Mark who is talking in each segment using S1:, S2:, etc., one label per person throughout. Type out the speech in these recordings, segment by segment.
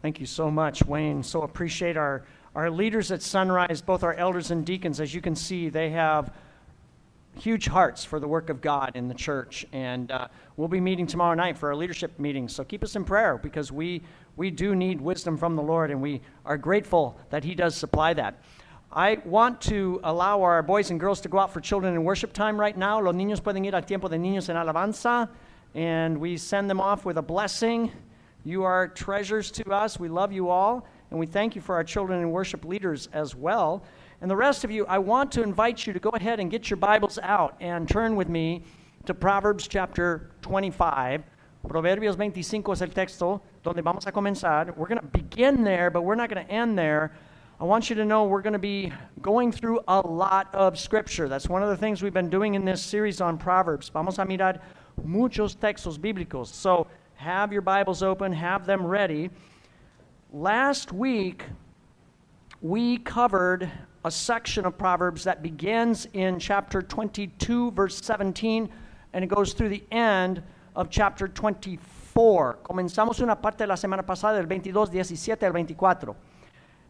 S1: Thank you so much, Wayne. So appreciate our, our leaders at Sunrise, both our elders and deacons. As you can see, they have huge hearts for the work of God in the church. And uh, we'll be meeting tomorrow night for our leadership meeting. So keep us in prayer because we, we do need wisdom from the Lord, and we are grateful that He does supply that. I want to allow our boys and girls to go out for children in worship time right now. Los niños pueden ir al tiempo de niños en alabanza, and we send them off with a blessing. You are treasures to us. We love you all, and we thank you for our children and worship leaders as well. And the rest of you, I want to invite you to go ahead and get your Bibles out and turn with me to Proverbs chapter 25. Proverbios 25 es el texto donde vamos a comenzar. We're going to begin there, but we're not going to end there. I want you to know we're going to be going through a lot of scripture. That's one of the things we've been doing in this series on Proverbs. Vamos a mirar muchos textos bíblicos. So have your Bibles open, have them ready. Last week, we covered a section of Proverbs that begins in chapter 22, verse 17, and it goes through the end of chapter 24. Comenzamos una parte de la semana pasada, del 22, 17 al 24.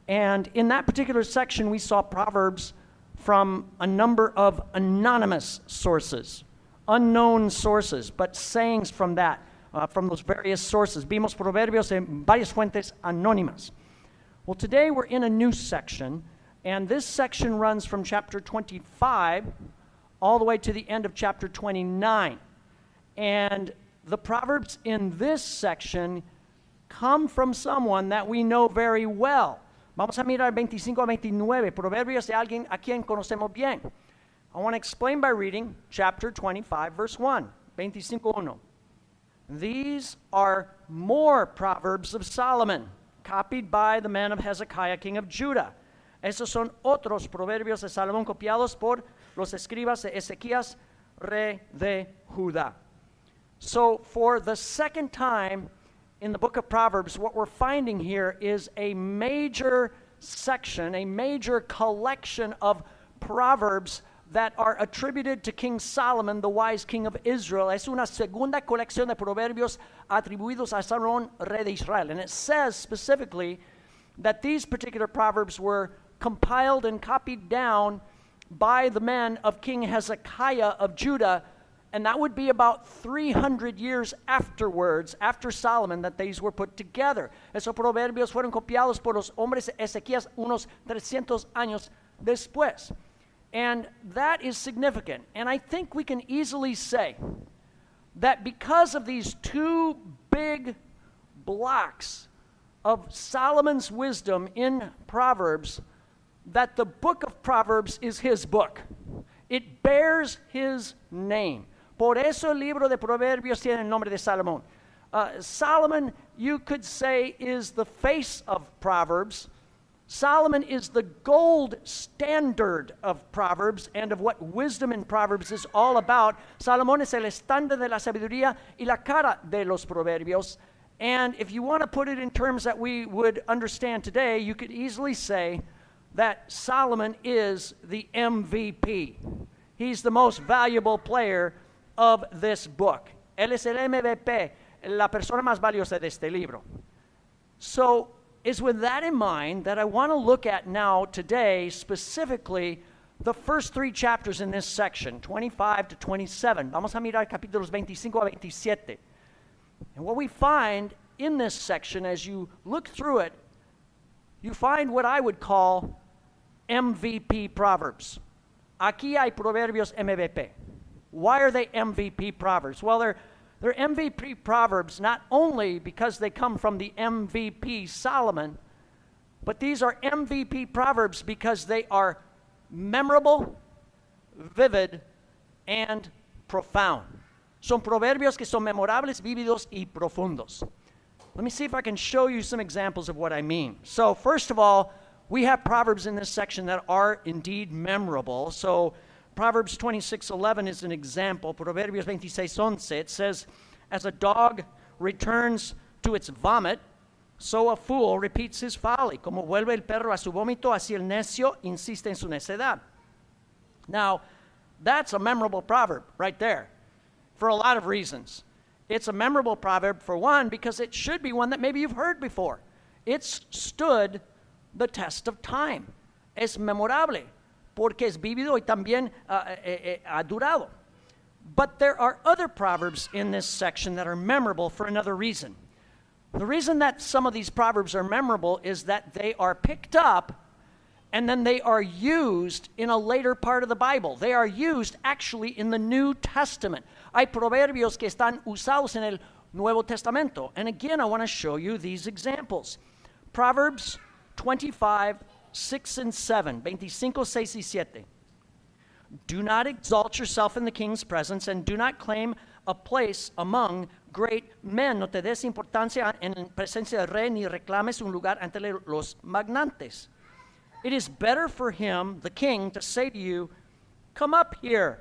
S1: And in that particular section, we saw Proverbs from a number of anonymous sources, unknown sources, but sayings from that uh, from those various sources. Vimos proverbios en varias fuentes anónimas. Well, today we're in a new section, and this section runs from chapter 25 all the way to the end of chapter 29. And the Proverbs in this section come from someone that we know very well. Vamos a mirar 25 a 29, Proverbios de alguien a quien conocemos bien. I want to explain by reading chapter 25, verse 1. 25.1. These are more Proverbs of Solomon, copied by the man of Hezekiah, king of Judah. Esos son otros proverbios de Salomón copiados por los escribas de Ezequías, rey de Judá. So, for the second time in the book of Proverbs, what we're finding here is a major section, a major collection of proverbs that are attributed to King Solomon, the wise king of Israel. Es una segunda colección de proverbios atribuidos a Salomón, rey de Israel. And it says specifically that these particular proverbs were compiled and copied down by the men of King Hezekiah of Judah. And that would be about 300 years afterwards, after Solomon, that these were put together. Esos proverbios fueron copiados por los hombres de Ezequías unos 300 años después. And that is significant. And I think we can easily say that because of these two big blocks of Solomon's wisdom in Proverbs, that the book of Proverbs is his book. It bears his name. Por eso el libro de Proverbios tiene el nombre de Salomón. Uh, Solomon, you could say, is the face of Proverbs Solomon is the gold standard of Proverbs and of what wisdom in Proverbs is all about. Salomón es el estándar de la sabiduría y la cara de los proverbios. And if you want to put it in terms that we would understand today, you could easily say that Solomon is the MVP. He's the most valuable player of this book. Él es el MVP, la persona más valiosa de este libro. So, is with that in mind that I want to look at now today specifically the first three chapters in this section, 25 to 27. Vamos a mirar capítulos 25 a 27. And what we find in this section, as you look through it, you find what I would call MVP proverbs. Aquí hay proverbios MVP. Why are they MVP proverbs? Well, they're they're MVP proverbs not only because they come from the MVP Solomon, but these are MVP proverbs because they are memorable, vivid, and profound. Son proverbios que son memorables, vívidos y profundos. Let me see if I can show you some examples of what I mean. So, first of all, we have proverbs in this section that are indeed memorable. So, Proverbs 26:11 is an example. Proverbios 26:11 it says, "As a dog returns to its vomit, so a fool repeats his folly. Como vuelve el perro a su vómito, así el necio insiste en su necedad." Now, that's a memorable proverb right there for a lot of reasons. It's a memorable proverb for one because it should be one that maybe you've heard before. it's stood the test of time. Es memorable porque es vívido y también uh, eh, eh, ha durado. But there are other proverbs in this section that are memorable for another reason. The reason that some of these proverbs are memorable is that they are picked up and then they are used in a later part of the Bible. They are used actually in the New Testament. Hay proverbios que están usados en el Nuevo Testamento. And again, I want to show you these examples. Proverbs 25, 6 and 7. 25, 6 y 7. Do not exalt yourself in the king's presence, and do not claim a place among great men. No te des importancia en presencia del rey, ni reclames un lugar ante los magnates. It is better for him, the king, to say to you, Come up here,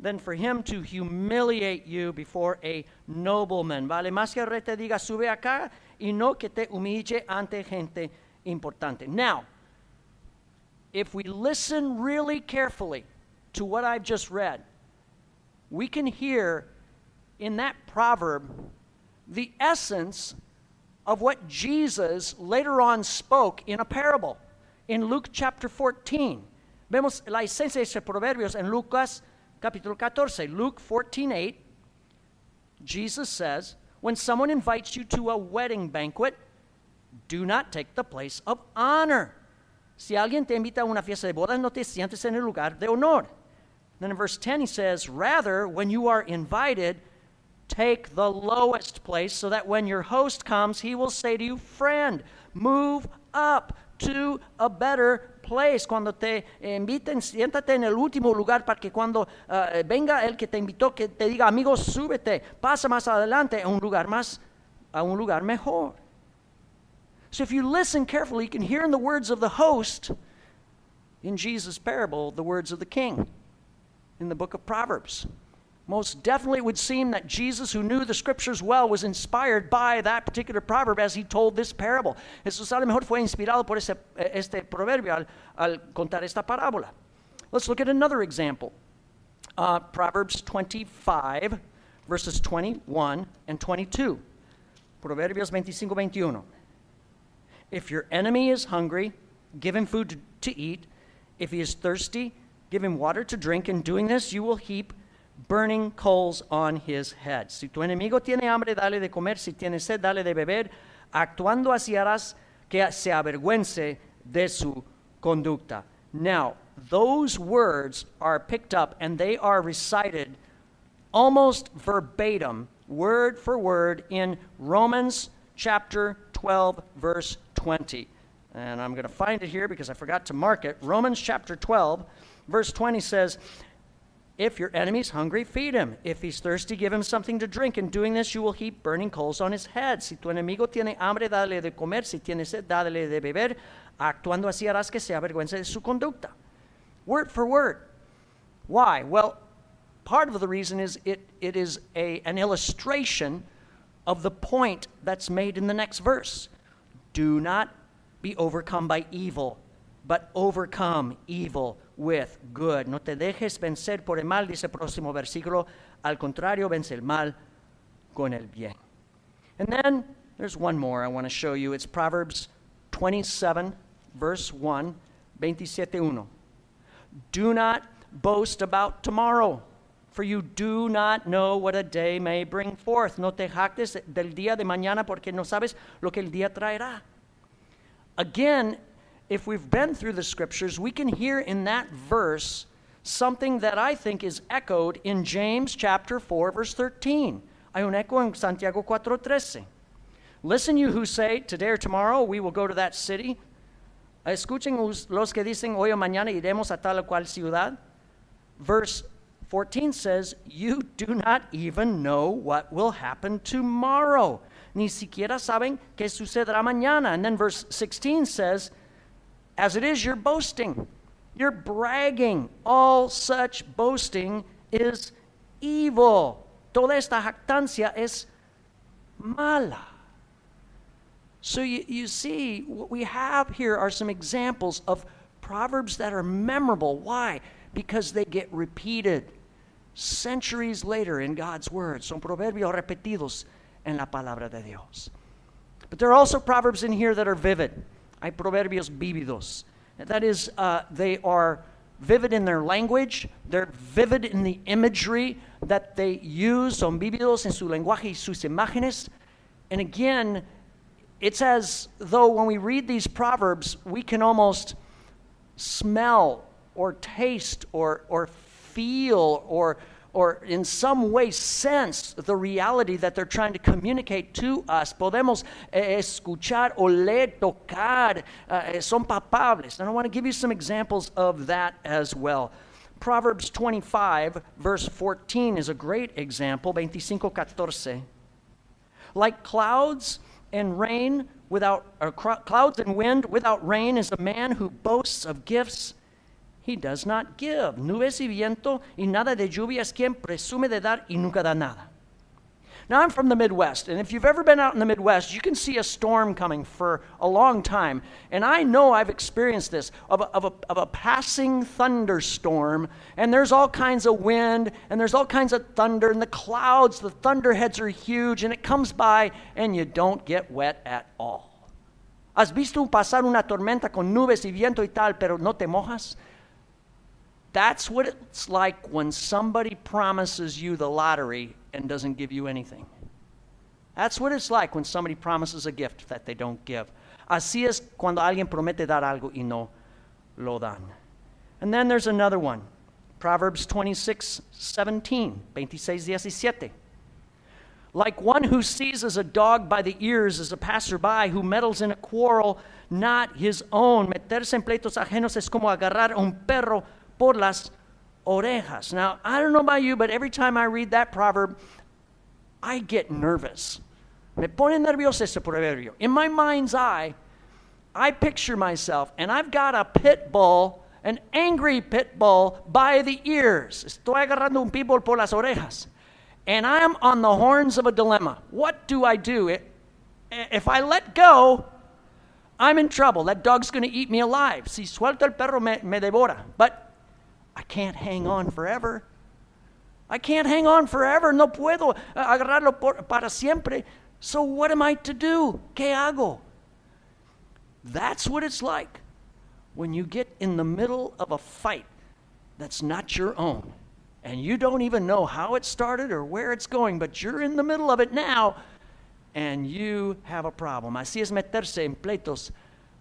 S1: than for him to humiliate you before a nobleman. Vale más que el rey te diga, Sube acá, y no que te humille ante gente importante. Now, if we listen really carefully, to what I've just read, we can hear in that proverb the essence of what Jesus later on spoke in a parable in Luke chapter 14. Vemos la esencia de ese proverbios en Lucas capítulo 14. Luke 14, 8. Jesus says, When someone invites you to a wedding banquet, do not take the place of honor. Si alguien te invita a una fiesta de bodas, no te sientes en el lugar de honor. Then in verse 10, he says, Rather, when you are invited, take the lowest place so that when your host comes, he will say to you, Friend, move up to a better place. Cuando te inviten, siéntate en el último lugar para que cuando uh, venga el que te invitó, que te diga, amigo, súbete, pasa más adelante a un lugar más, a un lugar mejor. So if you listen carefully, you can hear in the words of the host, in Jesus' parable, the words of the king in the book of Proverbs. Most definitely, it would seem that Jesus, who knew the scriptures well, was inspired by that particular proverb as he told this parable. Jesús a lo mejor fue inspirado por ese, este proverbio al, al contar esta parábola. Let's look at another example. Uh, Proverbs 25, verses 21 and 22. Proverbios 25, 21. If your enemy is hungry, give him food to, eat. If he is thirsty, give him water to drink. In doing this, you will heap burning coals on his head. Si tu enemigo tiene hambre, dale de comer. Si tiene sed, dale de beber. Actuando así harás que se avergüence de su conducta. Now, those words are picked up and they are recited almost verbatim, word for word, in Romans chapter 12, verse 20. And I'm going to find it here because I forgot to mark it. Romans chapter 12, verse 20 says, If your enemy's hungry, feed him. If he's thirsty, give him something to drink. In doing this, you will heap burning coals on his head. Si tu enemigo tiene hambre, dale de comer. Si tiene sed, dale de beber. Actuando así harás que se avergüence de su conducta. Word for word. Why? Well, part of the reason is it, it is a, an illustration of the point that's made in the next verse. Do not be overcome by evil, but overcome evil with good. No te dejes vencer por el mal, dice el próximo versículo. Al contrario, vence el mal con el bien. And then there's one more I want to show you. It's Proverbs 27, verse 1, 27.1. Do not boast about tomorrow, for you do not know what a day may bring forth. No te jactes del día de mañana porque no sabes lo que el día traerá. Again, if we've been through the scriptures, we can hear in that verse something that I think is echoed in James chapter 4, verse 13. Hay un eco en Santiago 4:13. Listen, you who say, Today or tomorrow we will go to that city. Escuchen los que dicen, Hoy o mañana iremos a tal o cual ciudad. Verse 14 says, You do not even know what will happen tomorrow ni siquiera saben qué sucederá mañana. And then verse 16 says, As it is, you're boasting, you're bragging. All such boasting is evil. Toda esta jactancia es mala. So you, you see, what we have here are some examples of proverbs that are memorable. Why? Because they get repeated centuries later in God's Word. Son proverbios repetidos en la palabra de Dios. But there are also proverbs in here that are vivid. Hay proverbios vívidos. That is, uh, they are vivid in their language, they're vivid in the imagery that they use, son vívidos en su lenguaje y sus imágenes. And again, it's as though when we read these proverbs, we can almost smell or taste or, or feel or or in some way sense the reality that they're trying to communicate to us. Podemos eh, escuchar, oler, tocar, uh, son palpables. And I want to give you some examples of that as well. Proverbs 25, verse 14, is a great example. 25, 14. Like clouds and rain without, clouds and wind without rain is a man who boasts of gifts he does not give. Nubes y viento y nada de lluvia es quien presume de dar y nunca da nada. Now, I'm from the Midwest, and if you've ever been out in the Midwest, you can see a storm coming for a long time. And I know I've experienced this of a, of a, of a passing thunderstorm, and there's all kinds of wind, and there's all kinds of thunder, and the clouds, the thunderheads are huge, and it comes by, and you don't get wet at all. ¿Has visto pasar una tormenta con nubes y viento y tal, pero no te mojas? That's what it's like when somebody promises you the lottery and doesn't give you anything. That's what it's like when somebody promises a gift that they don't give. Así es cuando alguien promete dar algo y no lo dan. And then there's another one. Proverbs 26, 17, 26, 17. Like one who seizes a dog by the ears as a passerby who meddles in a quarrel not his own. Meterse en pleitos ajenos es como agarrar a un perro por las orejas. Now, I don't know about you, but every time I read that proverb, I get nervous. Me pone nervioso ese proverbio. In my mind's eye, I picture myself, and I've got a pit bull, an angry pit bull, by the ears. Estoy agarrando un pitbull por las orejas. And I am on the horns of a dilemma. What do I do? If I let go, I'm in trouble. That dog's going to eat me alive. Si suelto el perro, me, me devora. But I can't hang on forever. I can't hang on forever. No puedo agarrarlo por, para siempre. So what am I to do? ¿Qué hago? That's what it's like when you get in the middle of a fight that's not your own. And you don't even know how it started or where it's going, but you're in the middle of it now and you have a problem. Así es meterse en pleitos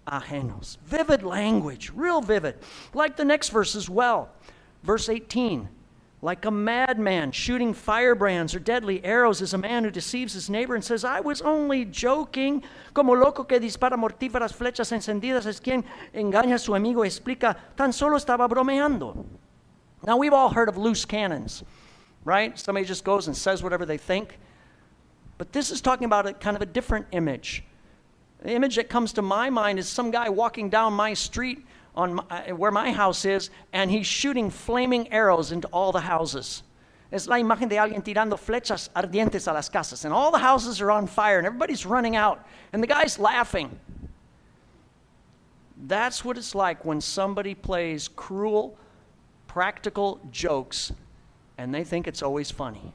S1: ajenos. Vivid language, real vivid. Like the next verse as well. Verse 18 like a madman shooting firebrands or deadly arrows is a man who deceives his neighbor and says, I was only joking. Como loco que dispara mortíferas flechas encendidas es quien engaña a su amigo y explica, tan solo estaba bromeando. Now, we've all heard of loose cannons, right? Somebody just goes and says whatever they think. But this is talking about a kind of a different image. The image that comes to my mind is some guy walking down my street on my, uh, where my house is, and he's shooting flaming arrows into all the houses. Es la imagen de alguien tirando flechas ardientes a las casas, and all the houses are on fire, and everybody's running out, and the guy's laughing. That's what it's like when somebody plays cruel, practical jokes, and they think it's always funny,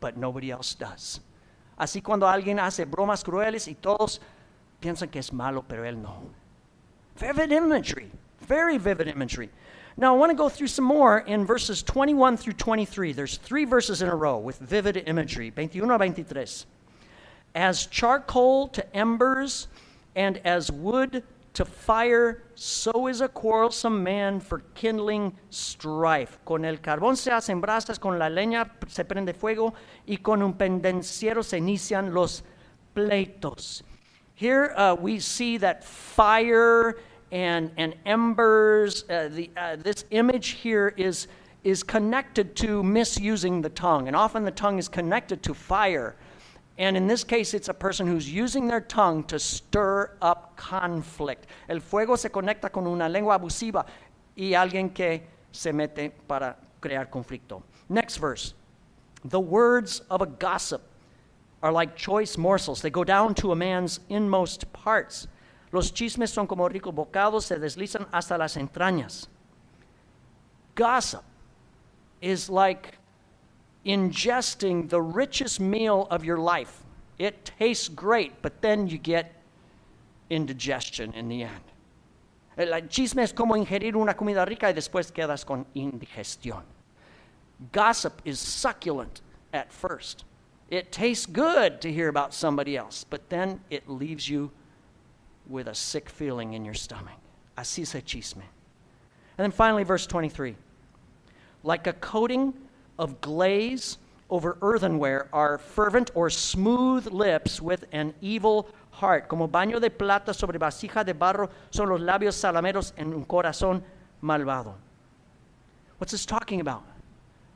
S1: but nobody else does. Así cuando alguien hace bromas crueles y todos piensan que es malo, pero él no. Vivid imagery, very vivid imagery. Now, I want to go through some more in verses 21 through 23. There's three verses in a row with vivid imagery 21 23. As charcoal to embers and as wood to fire, so is a quarrelsome man for kindling strife. Con el carbón se hacen brasas, con la leña se prende fuego, y con un pendenciero se inician los pleitos. Here uh, we see that fire and, and embers, uh, the, uh, this image here is, is connected to misusing the tongue. And often the tongue is connected to fire. And in this case, it's a person who's using their tongue to stir up conflict. El fuego se conecta con una lengua abusiva y alguien que se mete para crear conflicto. Next verse. The words of a gossip are like choice morsels. They go down to a man's inmost parts. Los chismes son como ricos bocados, se deslizan hasta las entrañas. Gossip is like ingesting the richest meal of your life. It tastes great, but then you get indigestion in the end. El chisme es como ingerir una comida rica y después quedas con indigestión. Gossip is succulent at first. It tastes good to hear about somebody else, but then it leaves you with a sick feeling in your stomach. Así es el chisme. And then finally, verse 23. Like a coating of glaze over earthenware are fervent or smooth lips with an evil heart. Como baño de plata sobre vasija de barro son los labios salameros en un corazón malvado. What's this talking about?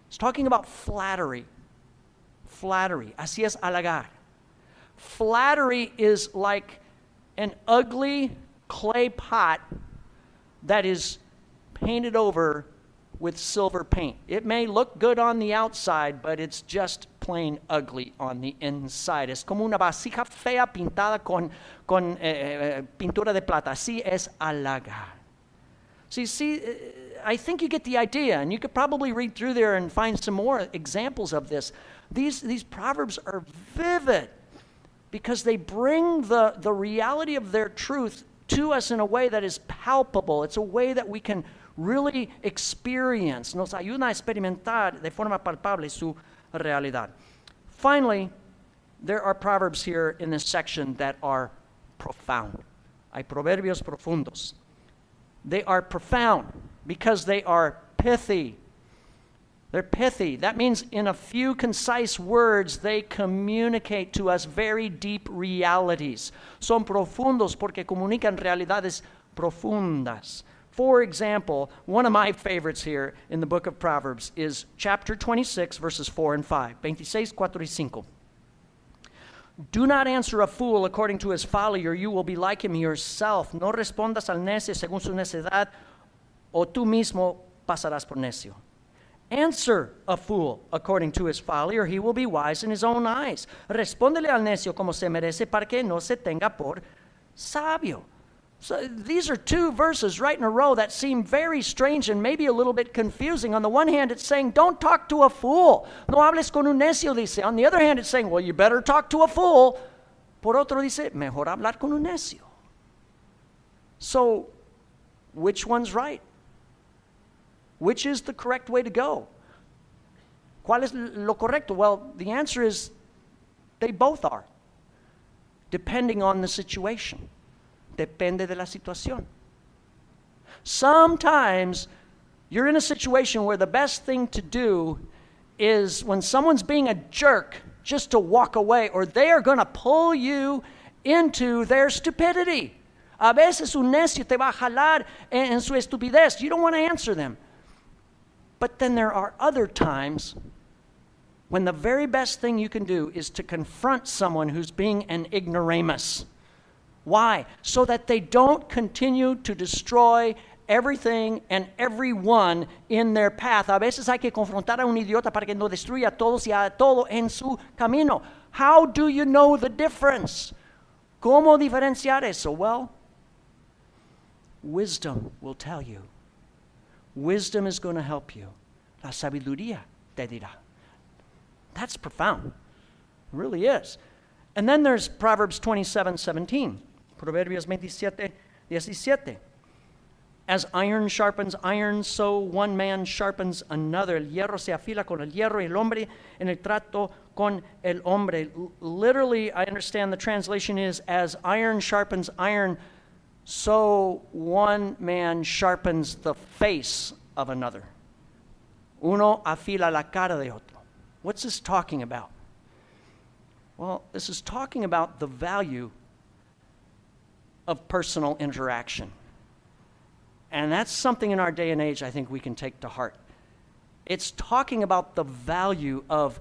S1: It's talking about flattery. Flattery. Así es halagar. Flattery is like an ugly clay pot that is painted over with silver paint. It may look good on the outside, but it's just plain ugly on the inside. Es como una vasija fea pintada con, con eh, eh, pintura de plata. Así es halagar. See, see, I think you get the idea, and you could probably read through there and find some more examples of this. These, these proverbs are vivid because they bring the, the reality of their truth to us in a way that is palpable. It's a way that we can really experience. Nos ayuda a experimentar de forma palpable su realidad. Finally, there are proverbs here in this section that are profound. Hay proverbios profundos. They are profound because they are pithy. They're pithy. That means in a few concise words, they communicate to us very deep realities. Son profundos porque comunican realidades profundas. For example, one of my favorites here in the book of Proverbs is chapter 26, verses 4 and 5. 26, 4 y 5. Do not answer a fool according to his folly, or you will be like him yourself. No respondas al necio según su necedad, o tú mismo pasarás por necio. Answer a fool according to his folly, or he will be wise in his own eyes. Respóndele al necio como se merece para que no se tenga por sabio. So these are two verses right in a row that seem very strange and maybe a little bit confusing. On the one hand, it's saying, don't talk to a fool. No hables con un necio, dice. On the other hand, it's saying, well, you better talk to a fool. Por otro dice, mejor hablar con un necio. So, which one's right? Which is the correct way to go? ¿Cuál es lo correcto? Well, the answer is they both are, depending on the situation. Depende de la situación. Sometimes you're in a situation where the best thing to do is when someone's being a jerk, just to walk away, or they are going to pull you into their stupidity. A veces un necio te va a jalar en, en su estupidez. You don't want to answer them. But then there are other times when the very best thing you can do is to confront someone who's being an ignoramus. Why? So that they don't continue to destroy everything and everyone in their path. A veces hay que confrontar a un idiota para que no destruya a todos y a todo en su camino. How do you know the difference? ¿Cómo diferenciar eso? Well, wisdom will tell you. Wisdom is going to help you. La sabiduría te dirá. That's profound. It really is. And then there's Proverbs 27 17. Proverbios 27 17. As iron sharpens iron, so one man sharpens another. El hierro se afila con el hierro y el hombre en el trato con el hombre. Literally, I understand the translation is as iron sharpens iron, so one man sharpens the face of another. Uno afila la cara de otro. What's this talking about? Well, this is talking about the value of personal interaction. And that's something in our day and age I think we can take to heart. It's talking about the value of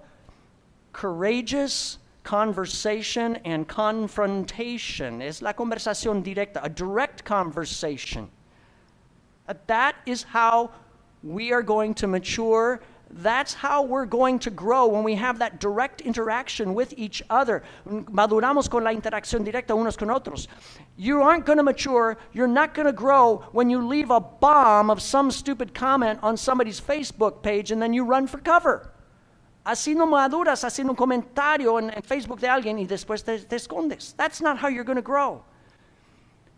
S1: courageous conversation and confrontation. Es la conversación directa, a direct conversation. Uh, that is how we are going to mature. That's how we're going to grow when we have that direct interaction with each other. Maduramos con la interacción directa unos con otros. You aren't going to mature, you're not going to grow when you leave a bomb of some stupid comment on somebody's Facebook page and then you run for cover. No maduras haciendo un comentario en, en Facebook de alguien y después te, te escondes. That's not how you're going to grow.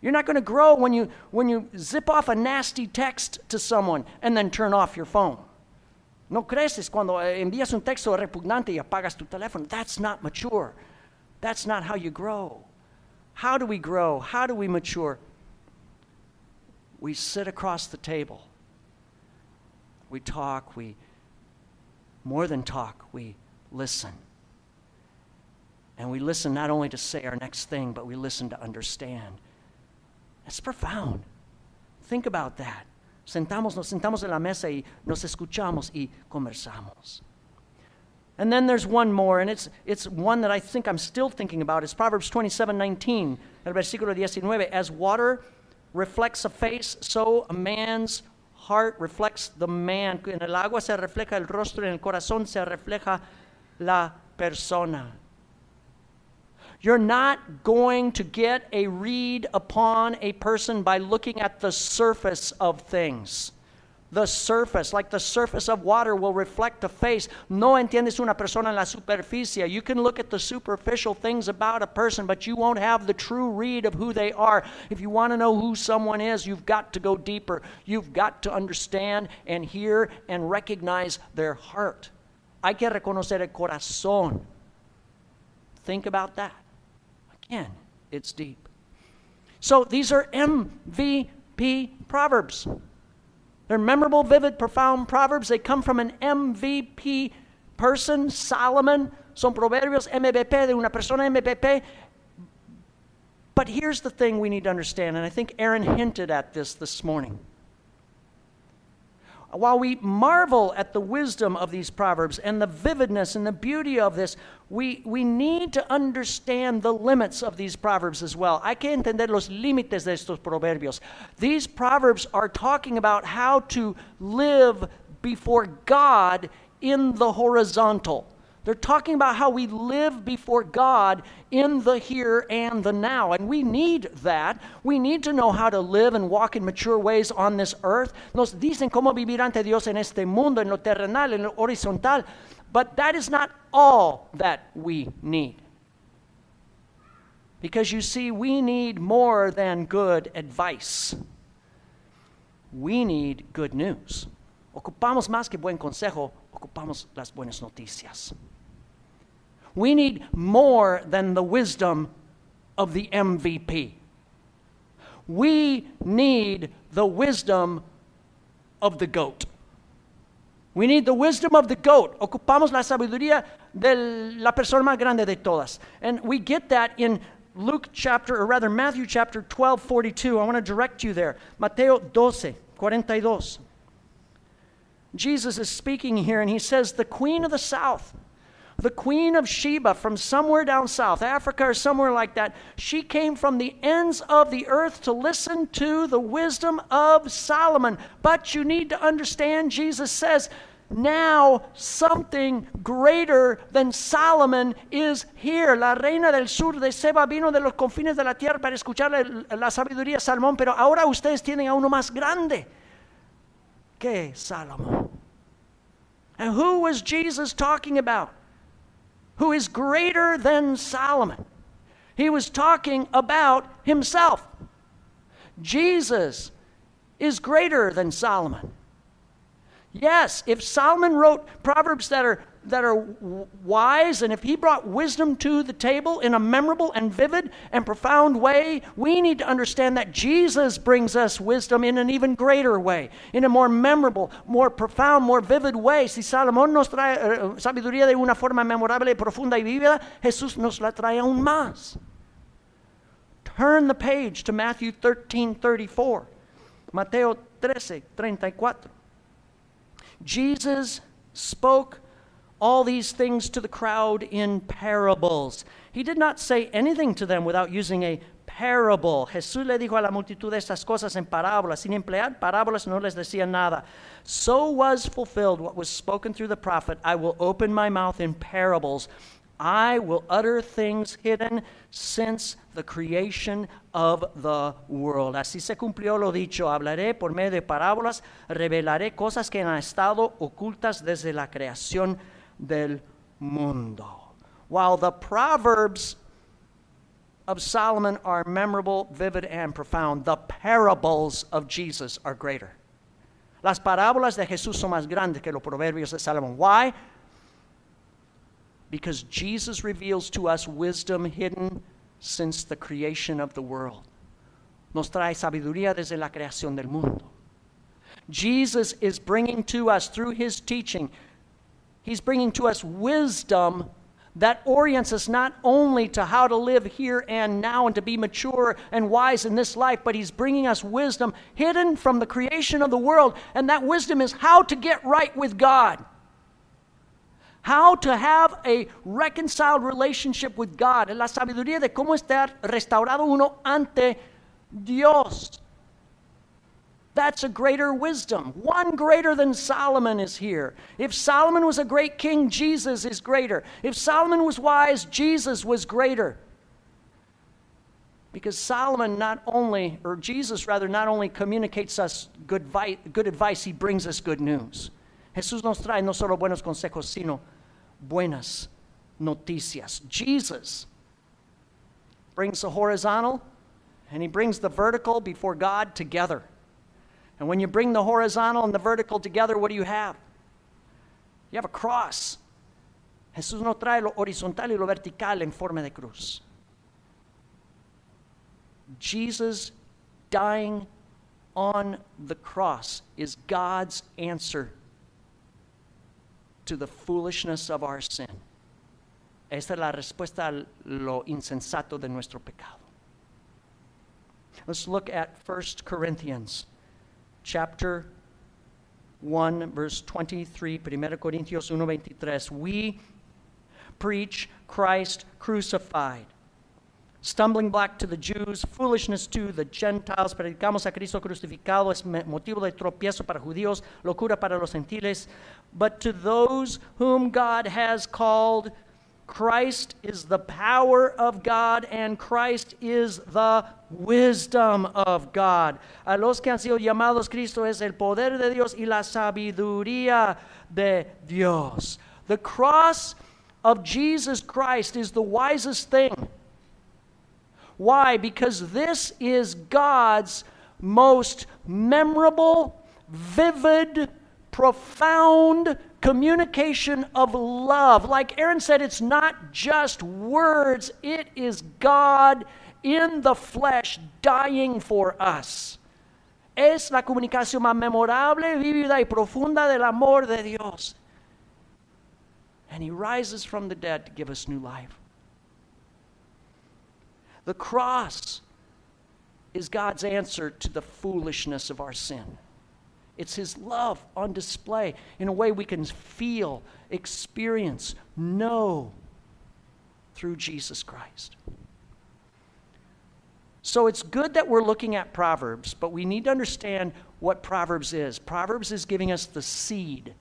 S1: You're not going to grow when you, when you zip off a nasty text to someone and then turn off your phone. No creces cuando eh, envías un texto repugnante y apagas tu teléfono. That's not mature. That's not how you grow. How do we grow? How do we mature? We sit across the table. We talk. We, more than talk, we listen. And we listen not only to say our next thing, but we listen to understand. That's profound. Think about that. Sentamos, nos sentamos en la mesa y nos escuchamos y conversamos. And then there's one more, and it's, it's one that I think I'm still thinking about. It's Proverbs 27 19, el versículo 19. As water reflects a face, so a man's heart reflects the man. En el agua se refleja el rostro, en el corazón se refleja la persona. You're not going to get a read upon a person by looking at the surface of things. The surface, like the surface of water, will reflect a face. No entiendes una persona en la superficie. You can look at the superficial things about a person, but you won't have the true read of who they are. If you want to know who someone is, you've got to go deeper. You've got to understand and hear and recognize their heart. Hay que reconocer el corazón. Think about that. Again, it's deep. So these are MVP proverbs. They're memorable, vivid, profound proverbs. They come from an MVP person, Solomon. Son proverbios MVP de una persona MVP. But here's the thing we need to understand, and I think Aaron hinted at this this morning while we marvel at the wisdom of these proverbs and the vividness and the beauty of this, we, we need to understand the limits of these proverbs as well. Hay que entender los límites de estos proverbios. These proverbs are talking about how to live before God in the horizontal. They're talking about how we live before God in the here and the now. And we need that. We need to know how to live and walk in mature ways on this earth. Nos dicen cómo vivir ante Dios en este mundo, en lo terrenal, en lo horizontal. But that is not all that we need. Because you see, we need more than good advice. We need good news. Ocupamos más que buen consejo, ocupamos las buenas noticias. We need more than the wisdom of the MVP. We need the wisdom of the goat. We need the wisdom of the goat. Ocupamos la sabiduría de la persona más grande de todas. And we get that in Luke chapter, or rather Matthew chapter 12, 42. I want to direct you there. Mateo 12, 42. Jesus is speaking here and he says, The queen of the south the queen of Sheba from somewhere down south, Africa or somewhere like that, she came from the ends of the earth to listen to the wisdom of Solomon. But you need to understand, Jesus says, now something greater than Solomon is here. La reina del sur de Seba vino de los confines de la tierra para escuchar la sabiduría de Salomón, pero ahora ustedes tienen a uno más grande que Salomón. And who was Jesus talking about? Who is greater than Solomon. He was talking about himself. Jesus is greater than Solomon. Yes, if Solomon wrote proverbs that are that are wise, and if he brought wisdom to the table in a memorable and vivid and profound way, we need to understand that Jesus brings us wisdom in an even greater way, in a more memorable, more profound, more vivid way. Si Salomón nos trae uh, sabiduría de una forma memorable, profunda y vívida, Jesús nos la trae aún más. Turn the page to Matthew 13 34. Mateo 13 34. Jesus spoke all these things to the crowd in parables. He did not say anything to them without using a parable. Jesús le dijo a la multitud estas cosas en parábolas. Sin emplear parábolas no les decía nada. So was fulfilled what was spoken through the prophet I will open my mouth in parables. I will utter things hidden since the creation of the world. Así se cumplió lo dicho. Hablaré por medio de parábolas, revelaré cosas que han estado ocultas desde la creación del mundo. While the Proverbs of Solomon are memorable, vivid, and profound, the parables of Jesus are greater. Las parábolas de Jesús son más grandes que los proverbios de Salomón. Why? Because Jesus reveals to us wisdom hidden since the creation of the world. Nos trae sabiduría desde la creación del mundo. Jesus is bringing to us, through his teaching, he's bringing to us wisdom that orients us not only to how to live here and now and to be mature and wise in this life, but He's bringing us wisdom hidden from the creation of the world. And that wisdom is how to get right with God, how to have a reconciled relationship with God, la sabiduría de cómo estar restaurado uno ante Dios. That's a greater wisdom. One greater than Solomon is here. If Solomon was a great king, Jesus is greater. If Solomon was wise, Jesus was greater. Because Solomon not only, or Jesus rather, not only communicates us good, vi- good advice, he brings us good news. Jesús nos trae no solo buenos consejos, sino buenas noticias. Jesus brings the horizontal and he brings the vertical before God together. And when you bring the horizontal and the vertical together, what do you have? You have a cross. Jesús no trae lo horizontal y lo vertical en forma de cruz. Jesus dying on the cross is God's answer to the foolishness of our sin. Esta es la respuesta a lo insensato de nuestro pecado. Let's look at 1 Corinthians chapter 1, verse 23, 1 Corintios 1, 23. We preach Christ crucified. Stumbling block to the Jews, foolishness to the Gentiles. Predicamos a Cristo crucificado, es motivo de tropiezo para judíos, locura para los gentiles. But to those whom God has called, Christ is the power of God and Christ is the wisdom of God. A los que han sido llamados, Cristo es el poder de Dios y la sabiduría de Dios. The cross of Jesus Christ is the wisest thing. Why? Because this is God's most memorable, vivid, profound communication of love. Like Aaron said, it's not just words, it is God in the flesh dying for us. Es la comunicación más memorable, vívida y profunda del amor de Dios. And He rises from the dead to give us new life. The cross is God's answer to the foolishness of our sin. It's His love on display in a way we can feel, experience, know through Jesus Christ. So it's good that we're looking at Proverbs, but we need to understand what Proverbs is. Proverbs is giving us the seed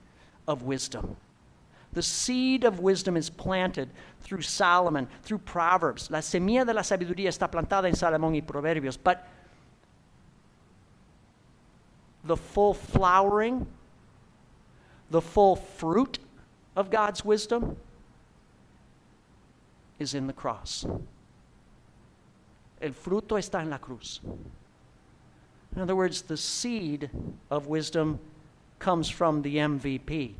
S1: of wisdom. The seed of wisdom is planted through Solomon, through Proverbs. La semilla de la sabiduría está plantada en Salomón y Proverbios. But the full flowering, the full fruit of God's wisdom is in the cross. El fruto está en la cruz. In other words, the seed of wisdom comes from the MVP,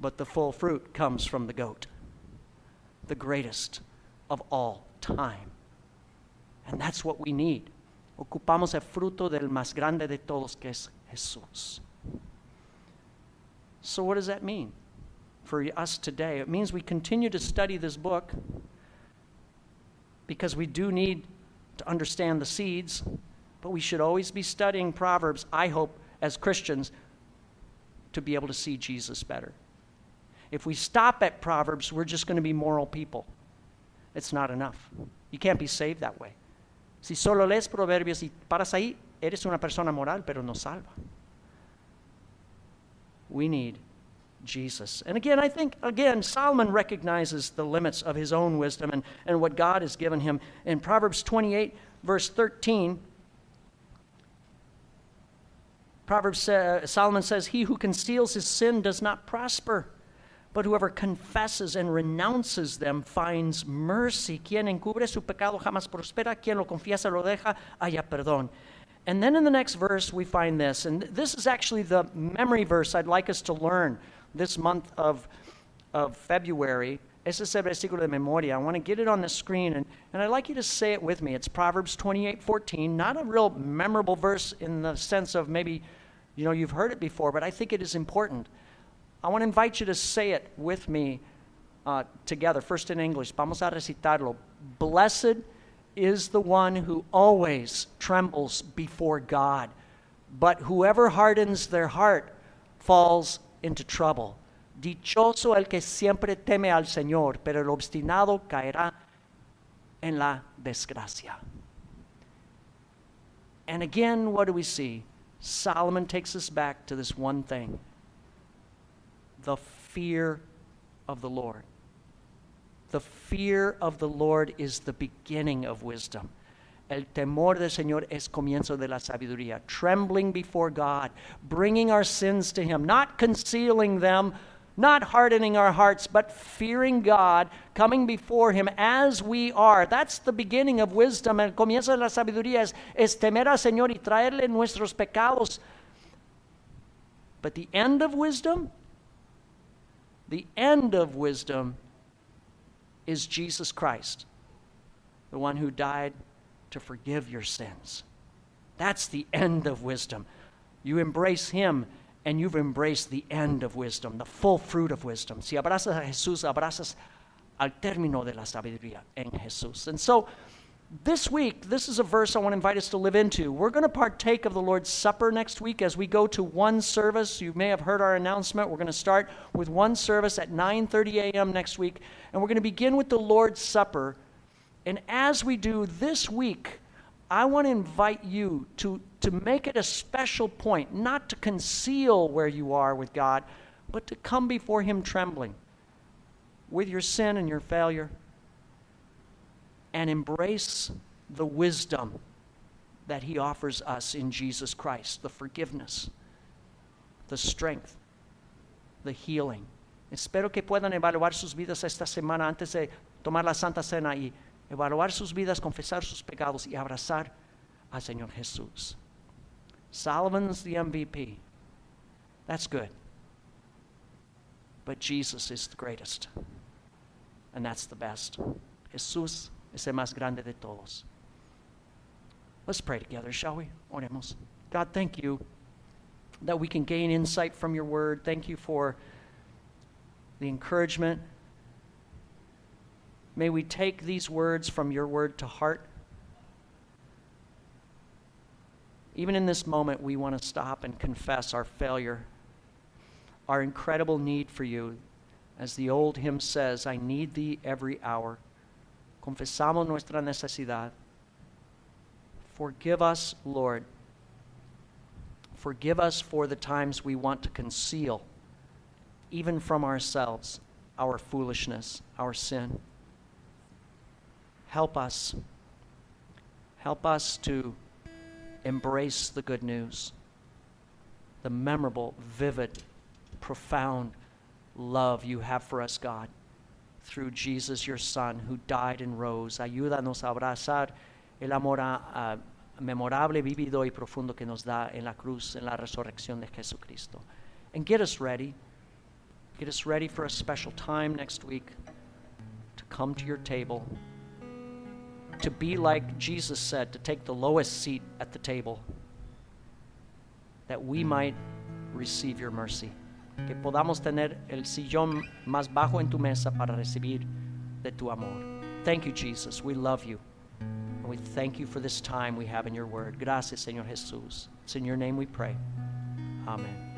S1: but the full fruit comes from the goat, the greatest of all time. And that's what we need. Ocupamos el fruto del más grande de todos, que es Jesús. So, what does that mean for us today? It means we continue to study this book because we do need to understand the seeds, but we should always be studying Proverbs, I hope, as Christians, to be able to see Jesus better. If we stop at Proverbs, we're just going to be moral people. It's not enough. You can't be saved that way. Si solo lees proverbios y paras ahí, eres una persona moral, pero no salva. We need Jesus. And again, I think, again, Solomon recognizes the limits of his own wisdom and, and what God has given him. In Proverbs 28, verse 13, Proverbs uh, Solomon says, He who conceals his sin does not prosper, But whoever confesses and renounces them finds mercy. Quien encubre su pecado jamás prospera. Quien lo confiesa lo deja, haya perdón. And then in the next verse, we find this. And this is actually the memory verse I'd like us to learn this month of, of February. Ese es el versículo de memoria. I want to get it on the screen, and, and I'd like you to say it with me. It's Proverbs 28 14. Not a real memorable verse in the sense of maybe, you know, you've heard it before, but I think it is important. I want to invite you to say it with me uh, together, first in English. Vamos a recitarlo. Blessed is the one who always trembles before God, but whoever hardens their heart falls into trouble. Dichoso el que siempre teme al Señor, pero el obstinado caerá en la desgracia. And again, what do we see? Solomon takes us back to this one thing the fear of the Lord. The fear of the Lord is the beginning of wisdom. El temor del Señor es comienzo de la sabiduría. Trembling before God, bringing our sins to Him, not concealing them, not hardening our hearts, but fearing God, coming before Him as we are. That's the beginning of wisdom. El comienzo de la sabiduría es, es temer al Señor y traerle nuestros pecados. But the end of wisdom, the end of wisdom is Jesus Christ, the one who died to forgive your sins. That's the end of wisdom. You embrace Him and you've embraced the end of wisdom, the full fruit of wisdom. Si abrazas a Jesús, abrazas al término de la sabiduría en Jesús. And so, this week, this is a verse I want to invite us to live into. We're going to partake of the Lord's Supper next week as we go to one service. You may have heard our announcement. We're going to start with one service at 9:30 a.m. next week, and we're going to begin with the Lord's Supper. And as we do this week, I want to invite you to, to make it a special point, not to conceal where you are with God, but to come before Him trembling with your sin and your failure and embrace the wisdom that He offers us in Jesus Christ the forgiveness, the strength, the healing. Espero que puedan evaluar sus vidas esta semana antes de tomar la Santa Cena y evaluar sus vidas, confesar sus pecados y abrazar al Señor Jesús. Solomon's the MVP. That's good. But Jesus is the greatest. And that's the best. Jesús es el más grande de todos. Let's pray together, shall we? Oremos. God, thank you that we can gain insight from your word. Thank you for the encouragement. May we take these words from your word to heart. Even in this moment, we want to stop and confess our failure, our incredible need for you. As the old hymn says, I need thee every hour. Confesamos nuestra necesidad. Forgive us, Lord. Forgive us for the times we want to conceal, even from ourselves, our foolishness, our sin. Help us. Help us to embrace the good news, the memorable, vivid, profound love you have for us, God through Jesus, your Son, who died and rose. Ayúdanos a abrazar el amor uh, memorable, vivido y profundo que nos da en la cruz, en la resurrección de Jesucristo. And get us ready. Get us ready for a special time next week to come to your table, to be like Jesus said, to take the lowest seat at the table, that we might receive your mercy. Que podamos tener el sillón más bajo en tu mesa para recibir de tu amor. Thank you, Jesus. We love you. And we thank you for this time we have in your word. Gracias, Señor Jesús. It's in your name we pray. Amen.